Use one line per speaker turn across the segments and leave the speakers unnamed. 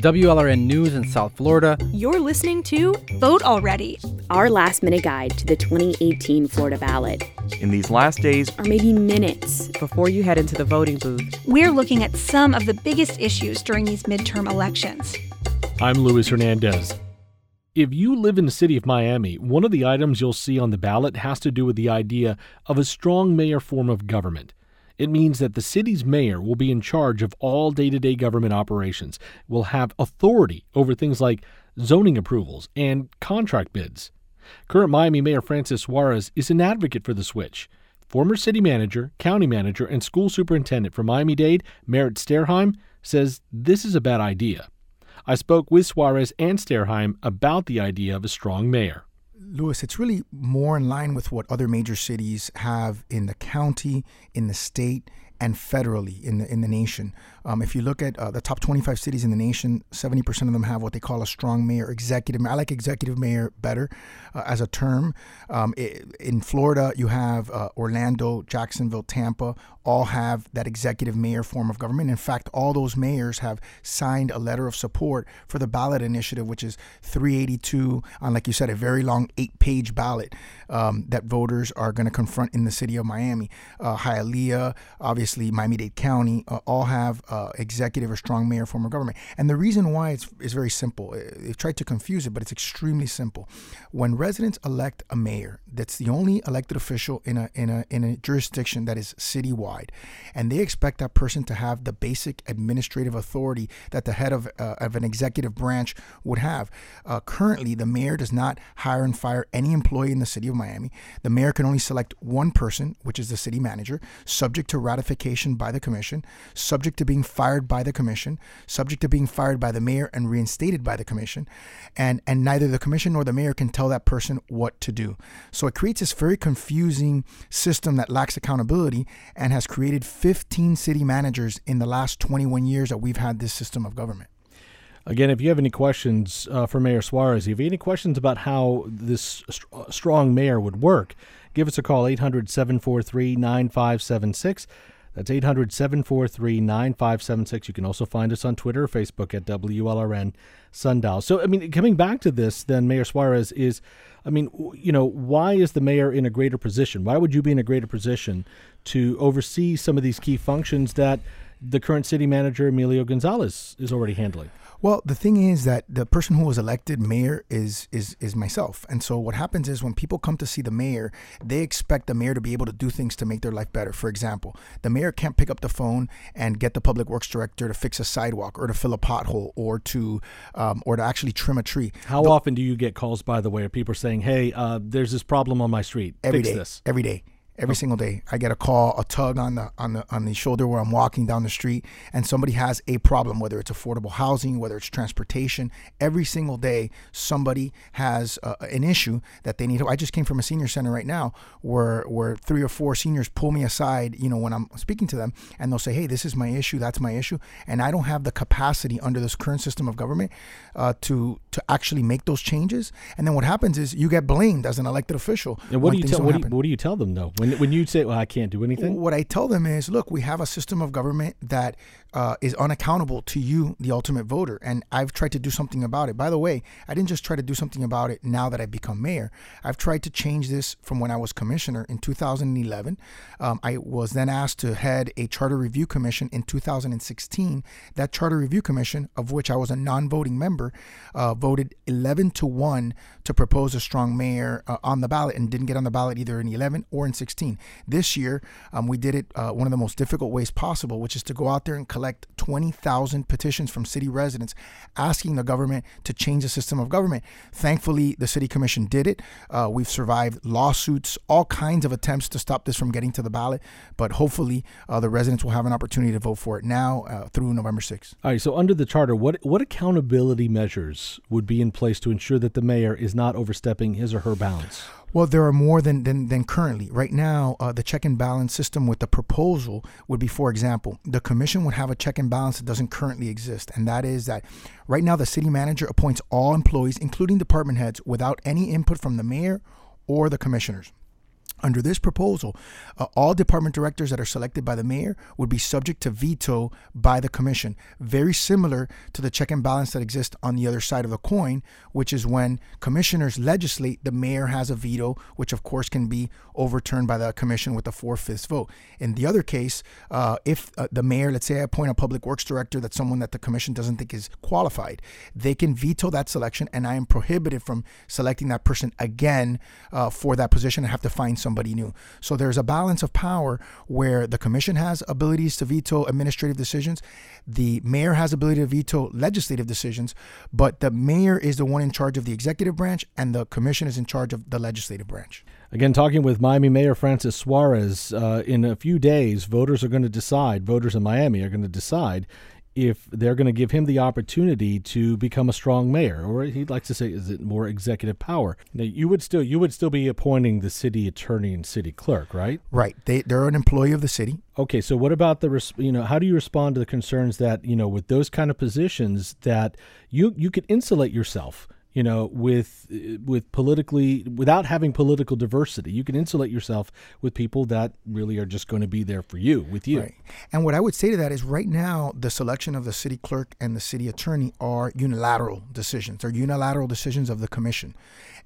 From WLRN News in South Florida,
you're listening to Vote Already,
our last minute guide to the 2018 Florida ballot.
In these last days,
or maybe minutes
before you head into the voting booth,
we're looking at some of the biggest issues during these midterm elections.
I'm Luis Hernandez. If you live in the city of Miami, one of the items you'll see on the ballot has to do with the idea of a strong mayor form of government. It means that the city's mayor will be in charge of all day to day government operations, will have authority over things like zoning approvals and contract bids. Current Miami Mayor Francis Suarez is an advocate for the switch. Former city manager, county manager, and school superintendent for Miami Dade, Merrett Stierheim, says this is a bad idea. I spoke with Suarez and Stierheim about the idea of a strong mayor.
Luis, it's really more in line with what other major cities have in the county, in the state, and federally in the in the nation. Um, if you look at uh, the top 25 cities in the nation, 70% of them have what they call a strong mayor, executive. Mayor. I like executive mayor better uh, as a term. Um, it, in Florida, you have uh, Orlando, Jacksonville, Tampa, all have that executive mayor form of government. In fact, all those mayors have signed a letter of support for the ballot initiative, which is 382 on, like you said, a very long eight-page ballot um, that voters are going to confront in the city of Miami. Uh, Hialeah, obviously Miami-Dade County, uh, all have uh, executive or strong mayor form of government. And the reason why it's, is very simple. They've tried to confuse it, but it's extremely simple. When residents elect a mayor, that's the only elected official in a in a in a jurisdiction that is citywide, and they expect that person to have the basic administrative authority that the head of uh, of an executive branch would have. Uh, currently, the mayor does not hire and fire any employee in the city of Miami. The mayor can only select one person, which is the city manager, subject to ratification by the commission, subject to being fired by the commission, subject to being fired by the mayor and reinstated by the commission, and and neither the commission nor the mayor can tell that person what to do. So it creates this very confusing system that lacks accountability and has created 15 city managers in the last 21 years that we've had this system of government.
Again, if you have any questions uh, for Mayor Suarez, if you have any questions about how this st- strong mayor would work, give us a call 800 743 9576. That's 800 743 9576. You can also find us on Twitter or Facebook at WLRN Sundial. So, I mean, coming back to this, then, Mayor Suarez is, I mean, you know, why is the mayor in a greater position? Why would you be in a greater position to oversee some of these key functions that the current city manager, Emilio Gonzalez, is already handling?
Well, the thing is that the person who was elected mayor is is is myself. And so what happens is when people come to see the mayor, they expect the mayor to be able to do things to make their life better. For example, the mayor can't pick up the phone and get the public works director to fix a sidewalk or to fill a pothole or to um, or to actually trim a tree.
How the, often do you get calls, by the way, of people saying, "Hey, uh, there's this problem on my street.
Every
fix
day,
this."
Every day every single day. I get a call, a tug on the on the on the shoulder where I'm walking down the street, and somebody has a problem, whether it's affordable housing, whether it's transportation. Every single day, somebody has uh, an issue that they need. I just came from a senior center right now, where where three or four seniors pull me aside, you know, when I'm speaking to them, and they'll say, "Hey, this is my issue. That's my issue," and I don't have the capacity under this current system of government uh, to to actually make those changes. And then what happens is you get blamed as an elected official.
And what do you tell what do you, what do you tell them though when when, you say, "Well, I can't do anything,"
what I tell them is, "Look, we have a system of government that uh, is unaccountable to you, the ultimate voter, and I've tried to do something about it. By the way, I didn't just try to do something about it now that I've become mayor. I've tried to change this from when I was commissioner in 2011. Um, I was then asked to head a charter review commission in 2016. That charter review commission, of which I was a non-voting member, uh, voted 11 to one to propose a strong mayor uh, on the ballot and didn't get on the ballot either in 11 or in 16. This year, um, we did it uh, one of the most difficult ways possible, which is to go out there and collect 20,000 petitions from city residents asking the government to change the system of government. Thankfully, the city commission did it. Uh, we've survived lawsuits, all kinds of attempts to stop this from getting to the ballot, but hopefully, uh, the residents will have an opportunity to vote for it now uh, through November 6th.
All right. So, under the charter, what what accountability measures would be in place to ensure that the mayor is not overstepping his or her bounds?
Well, there are more than than, than currently. Right now, uh, the check and balance system with the proposal would be, for example, the commission would have a check and balance that doesn't currently exist, and that is that right now the city manager appoints all employees, including department heads, without any input from the mayor or the commissioners. Under this proposal, uh, all department directors that are selected by the mayor would be subject to veto by the commission, very similar to the check and balance that exists on the other side of the coin, which is when commissioners legislate, the mayor has a veto, which of course can be overturned by the commission with a four fifths vote. In the other case, uh, if uh, the mayor, let's say I appoint a public works director that's someone that the commission doesn't think is qualified, they can veto that selection, and I am prohibited from selecting that person again uh, for that position. I have to find somebody new. So there's a balance of power where the commission has abilities to veto administrative decisions, the mayor has ability to veto legislative decisions, but the mayor is the one in charge of the executive branch, and the commission is in charge of the legislative branch.
Again, talking with Miami Mayor Francis Suarez, uh, in a few days, voters are going to decide, voters in Miami are going to decide if they're going to give him the opportunity to become a strong mayor, or he likes to say, is it more executive power? Now, you would still you would still be appointing the city attorney and city clerk, right?
Right. They they're an employee of the city.
Okay, so what about the you know how do you respond to the concerns that you know with those kind of positions that you you could insulate yourself you know with with politically without having political diversity you can insulate yourself with people that really are just going to be there for you with you
Right. And what I would say to that is right now, the selection of the city clerk and the city attorney are unilateral decisions. They're unilateral decisions of the commission.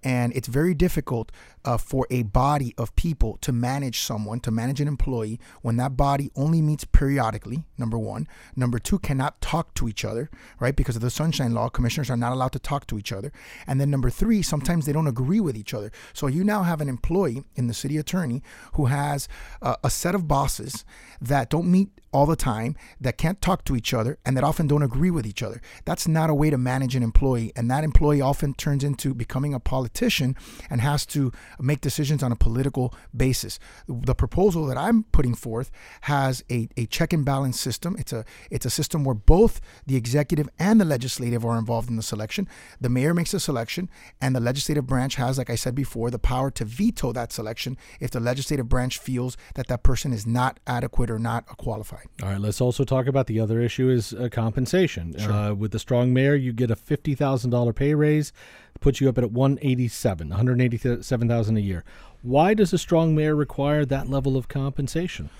And it's very difficult uh, for a body of people to manage someone, to manage an employee, when that body only meets periodically, number one. Number two, cannot talk to each other, right? Because of the Sunshine Law, commissioners are not allowed to talk to each other. And then number three, sometimes they don't agree with each other. So you now have an employee in the city attorney who has uh, a set of bosses that don't meet all the time, that can't talk to each other, and that often don't agree with each other. That's not a way to manage an employee. And that employee often turns into becoming a politician and has to make decisions on a political basis. The proposal that I'm putting forth has a, a check and balance system. It's a it's a system where both the executive and the legislative are involved in the selection. The mayor makes a selection, and the legislative branch has, like I said before, the power to veto that selection if the legislative branch feels that that person is not adequate or not qualified.
All right, let's also talk about the other issue is uh, compensation. Uh, with the strong mayor, you get a fifty thousand dollar pay raise, puts you up at one eighty seven, one hundred eighty seven thousand a year. Why does a strong mayor require that level of compensation?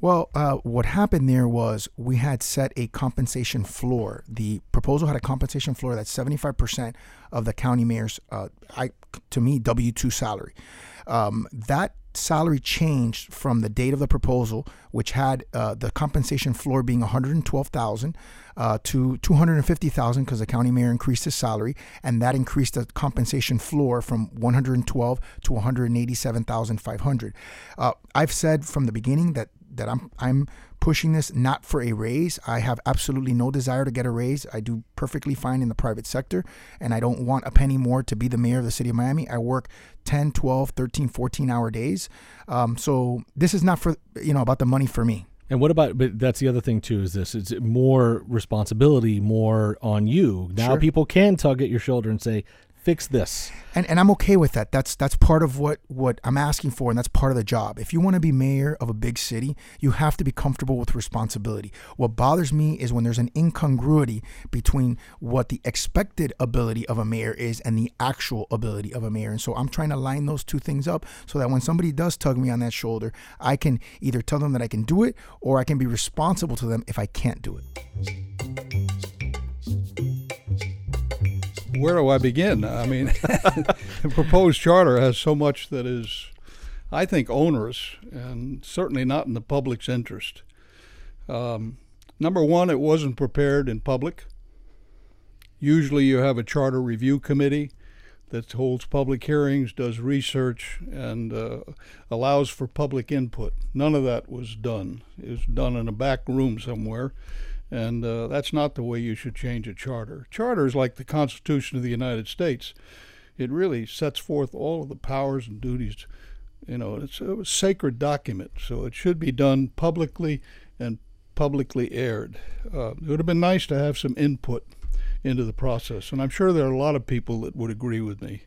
Well, uh, what happened there was we had set a compensation floor. The proposal had a compensation floor that's 75% of the county mayor's, uh, I, to me, W 2 salary. Um, that salary changed from the date of the proposal, which had uh, the compensation floor being 112,000 uh, to 250,000 because the county mayor increased his salary, and that increased the compensation floor from 112 to 187,500. Uh, I've said from the beginning that that I'm I'm pushing this not for a raise. I have absolutely no desire to get a raise. I do perfectly fine in the private sector and I don't want a penny more to be the mayor of the city of Miami. I work 10, 12, 13, 14 hour days. Um, so this is not for you know about the money for me.
And what about? But that's the other thing too. Is this? It's more responsibility, more on you. Now
Sure.
people can tug at your shoulder and say, "Fix this."
and and I'm okay with that. That's that's part of what what I'm asking for, and that's part of the job. If you want to be mayor of a big city, you have to be comfortable with responsibility. What bothers me is when there's an incongruity between what the expected ability of a mayor is and the actual ability of a mayor. And so I'm trying to line those two things up so that when somebody does tug me on that shoulder, I can either tell them that I can do it or I can be responsible to them if I can't do it.
Where do I begin? I mean, the proposed charter has so much that is, I think, onerous and certainly not in the public's interest. Um, number one, it wasn't prepared in public. Usually, you have a charter review committee that holds public hearings, does research, and uh, allows for public input. None of that was done. It was done in a back room somewhere. And uh, that's not the way you should change a charter. Charter is like the Constitution of the United States. It really sets forth all of the powers and duties. You know, it's a sacred document, so it should be done publicly and publicly aired. Uh, it would have been nice to have some input into the process, and I'm sure there are a lot of people that would agree with me.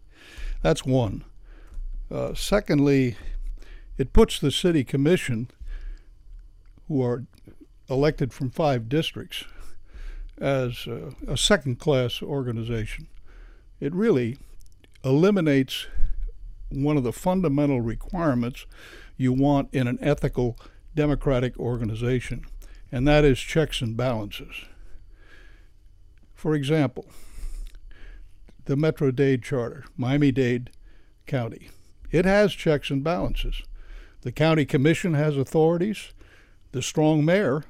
That's one. Uh, secondly, it puts the city commission, who are elected from five districts, as uh, a second class organization. It really eliminates one of the fundamental requirements you want in an ethical democratic organization, and that is checks and balances. For example, the Metro Dade Charter, Miami Dade County, it has checks and balances. The county commission has authorities. The strong mayor,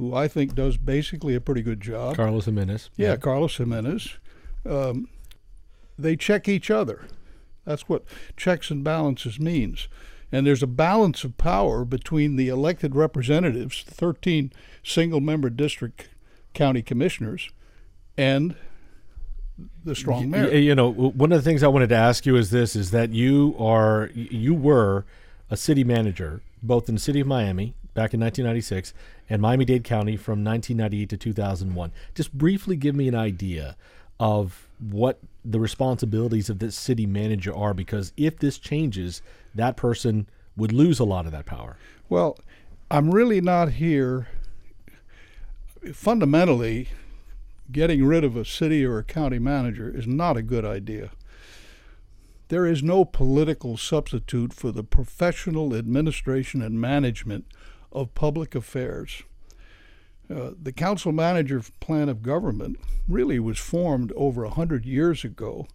who I think does basically a pretty good job.
Carlos Gimenez.
Yeah, Carlos Gimenez. Um, they check each other. That's what checks and balances means. And there's a balance of power between the elected representatives, 13 single member district county commissioners, and the strong mayor.
Y- You know, one of the things I wanted to ask you is this: is that you are you were a city manager both in the city of Miami back in 1996 and Miami-Dade County from 1998 to 2001. Just briefly give me an idea of what the responsibilities of this city manager are, because if this changes, that person would lose a lot of that power.
Well, I'm really not here. Fundamentally, getting rid of a city or a county manager is not a good idea. There is no political substitute for the professional administration and management of public affairs. Uh, the council manager plan of government really was formed over a hundred years ago,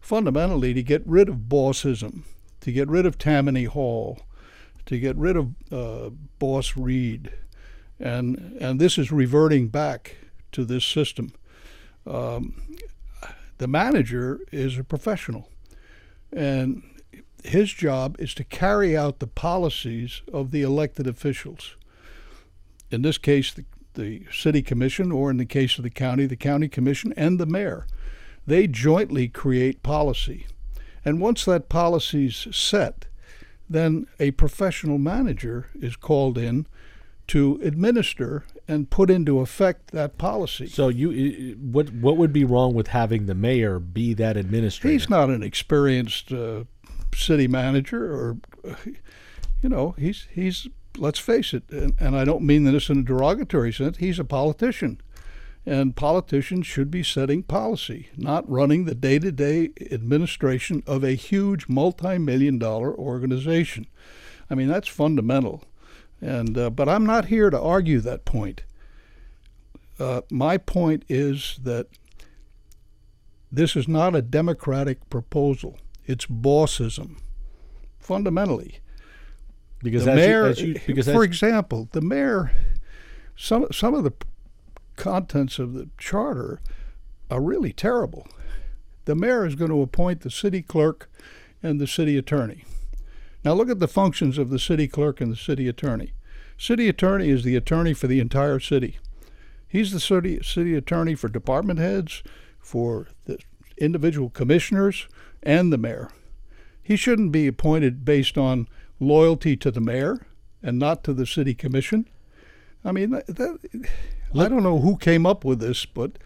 fundamentally to get rid of bossism, to get rid of Tammany Hall, to get rid of uh, Boss Tweed, and and this is reverting back to this system. Um, the manager is a professional, and his job is to carry out the policies of the elected officials. In this case, the, the city commission, or in the case of the county, the county commission and the mayor. They jointly create policy. And once that policy's set, then a professional manager is called in to administer and put into effect that policy.
So you, what what would be wrong with having the mayor be that administrator?
He's not an experienced uh, city manager, or you know, he's he's. Let's face it, and, and I don't mean this in a derogatory sense. He's a politician, and politicians should be setting policy, not running the day-to-day administration of a huge multi-million dollar organization. I mean, that's fundamental. And uh, but I'm not here to argue that point. Uh, my point is that this is not a democratic proposal. It's bossism, fundamentally.
because
the
as you-
mayor,
as you- because
for example, the mayor, some some of the contents of the charter are really terrible. The mayor is going to appoint the city clerk and the city attorney. Now look at the functions of the city clerk and the city attorney. City attorney is the attorney for the entire city. He's the city city attorney for department heads, for the individual commissioners, and the mayor. He shouldn't be appointed based on loyalty to the mayor and not to the city commission. I mean, that, I don't know who came up with this, but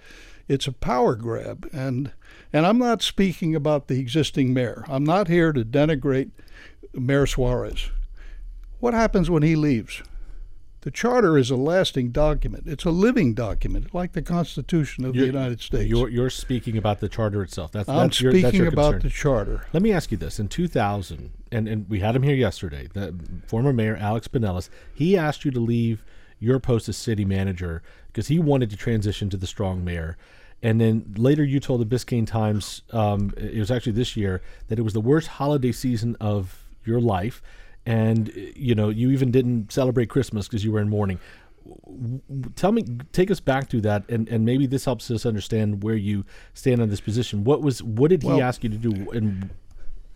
it's a power grab, and and I'm not speaking about the existing mayor. I'm not here to denigrate Mayor Suarez. What happens when he leaves? The charter is a lasting document. It's a living document, like the Constitution of the
You're-
United States.
You're, you're speaking about the charter itself. That's,
I'm
that's your, that's
speaking
your
about
concern.
the charter.
Let me ask you this: In 2000, and, and we had him here yesterday, the former mayor Alex Penelas, he asked you to leave your post as city manager because he wanted to transition to the strong mayor. And then later, you told the Biscayne Times, um, it was actually this year, that it was the worst holiday season of your life, and you know you even didn't celebrate Christmas because you were in mourning. Tell me, take us back to that, and, and maybe this helps us understand where you stand on this position. What was what did he ask you to do, and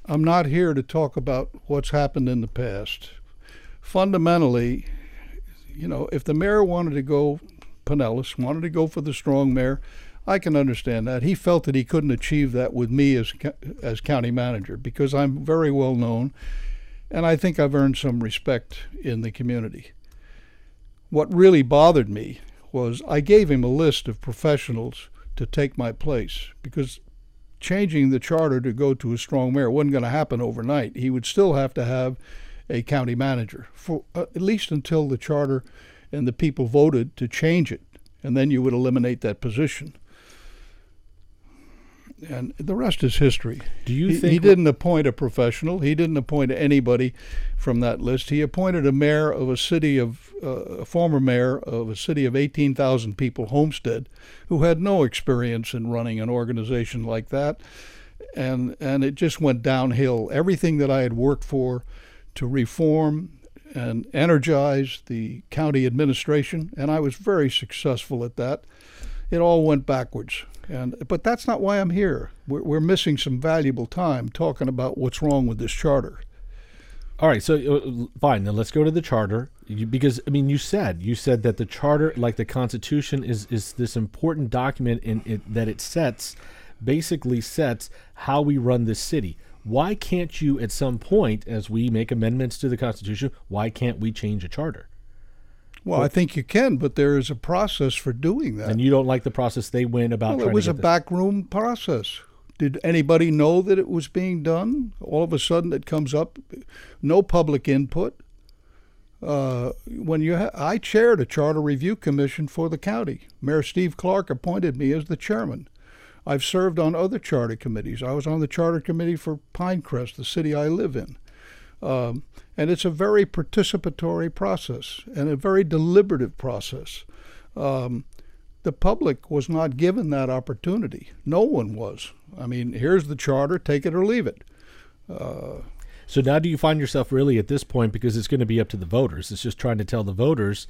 I'm not here to talk about what's happened in the past. Fundamentally, you know, if the mayor wanted to go, Penelas wanted to go for the strong mayor, I can understand that. He felt that he couldn't achieve that with me as as county manager because I'm very well known, and I think I've earned some respect in the community. What really bothered me was I gave him a list of professionals to take my place because changing the charter to go to a strong mayor wasn't going to happen overnight. He would still have to have a county manager for uh, at least until the charter and the people voted to change it, and then you would eliminate that position. And the rest is history.
Do you
he,
think
he didn't appoint a professional? He didn't appoint anybody from that list. He appointed a mayor of a city of uh, a former mayor of a city of 18,000 people, Homestead, who had no experience in running an organization like that, and and it just went downhill. Everything that I had worked for to reform and energize the county administration, and I was very successful at that. It all went backwards. And but that's not why I'm here. We're, we're missing some valuable time talking about what's wrong with this charter.
All right, so uh, fine. Then let's go to the charter you, because I mean, you said you said that the charter, like the Constitution, is is this important document in it that it sets, basically sets how we run this city. Why can't you, at some point, as we make amendments to the Constitution, why can't we change a charter?
Well, I think you can, but there is a process for doing that.
And you don't like the process they went about.
well, it was a
this-
backroom process. Did anybody know that it was being done? All of a sudden, it comes up, no public input. Uh, when you, ha- I chaired a charter review commission for the county. Mayor Steve Clark appointed me as the chairman. I've served on other charter committees. I was on the charter committee for Pinecrest, the city I live in. Um, and it's a very participatory process and a very deliberative process. Um, the public was not given that opportunity. No one was. I mean, here's the charter, take it or leave it.
So now, do you find yourself really at this point because it's going to be up to the voters? It's just trying to tell the voters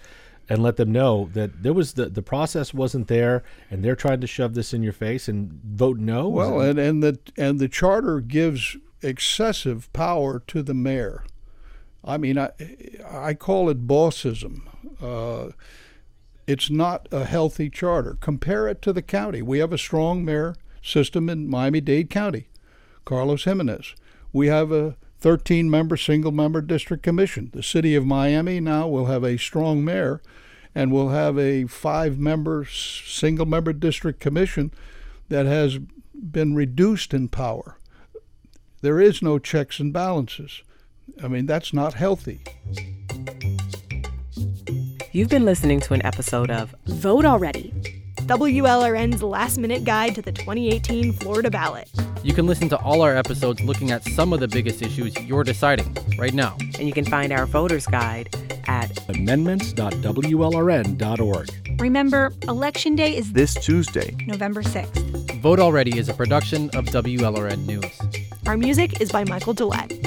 and let them know that there was the the process wasn't there, and they're trying to shove this in your face and vote no.
Well, and, and the and the charter gives excessive power to the mayor. I mean, I I call it bossism. Uh, it's not a healthy charter. Compare it to the county. We have a strong mayor system in Miami-Dade County, Carlos Gimenez. We have a 13-member single-member district commission. The city of Miami now will have a strong mayor, and will have a five-member single-member district commission that has been reduced in power. There is no checks and balances. I mean, that's not healthy.
You've been listening to an episode of
Vote already.
WLRN's last minute guide to the 2018 Florida ballot.
You can listen to all our episodes looking at some of the biggest issues you're deciding right now.
and you can find our voter's guide at
amendments.wlrn.org.
Remember, Election Day is
This Tuesday,
November 6th.
Vote Already is a production of WLRN News.
Our music is by Michael Gillette.